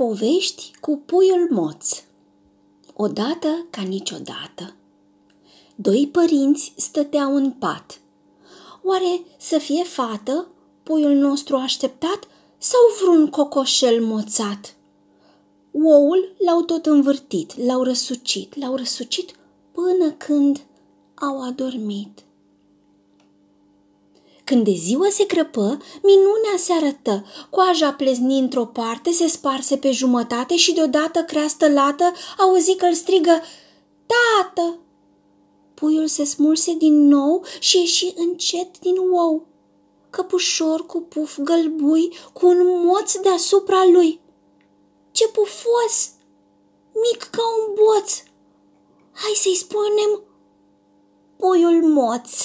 Povești cu puiul moț Odată ca niciodată Doi părinți stăteau în pat. Oare să fie fată, puiul nostru așteptat, sau vreun cocoșel moțat? Oul l-au tot învârtit, l-au răsucit, l-au răsucit până când au adormit. Când de ziua se crăpă, minunea se arătă. Coaja plezni într-o parte, se sparse pe jumătate și deodată creastă lată auzi că îl strigă Tată! Puiul se smulse din nou și ieși încet din ou. Căpușor cu puf gălbui, cu un moț deasupra lui. Ce pufos! Mic ca un boț! Hai să-i spunem puiul moț.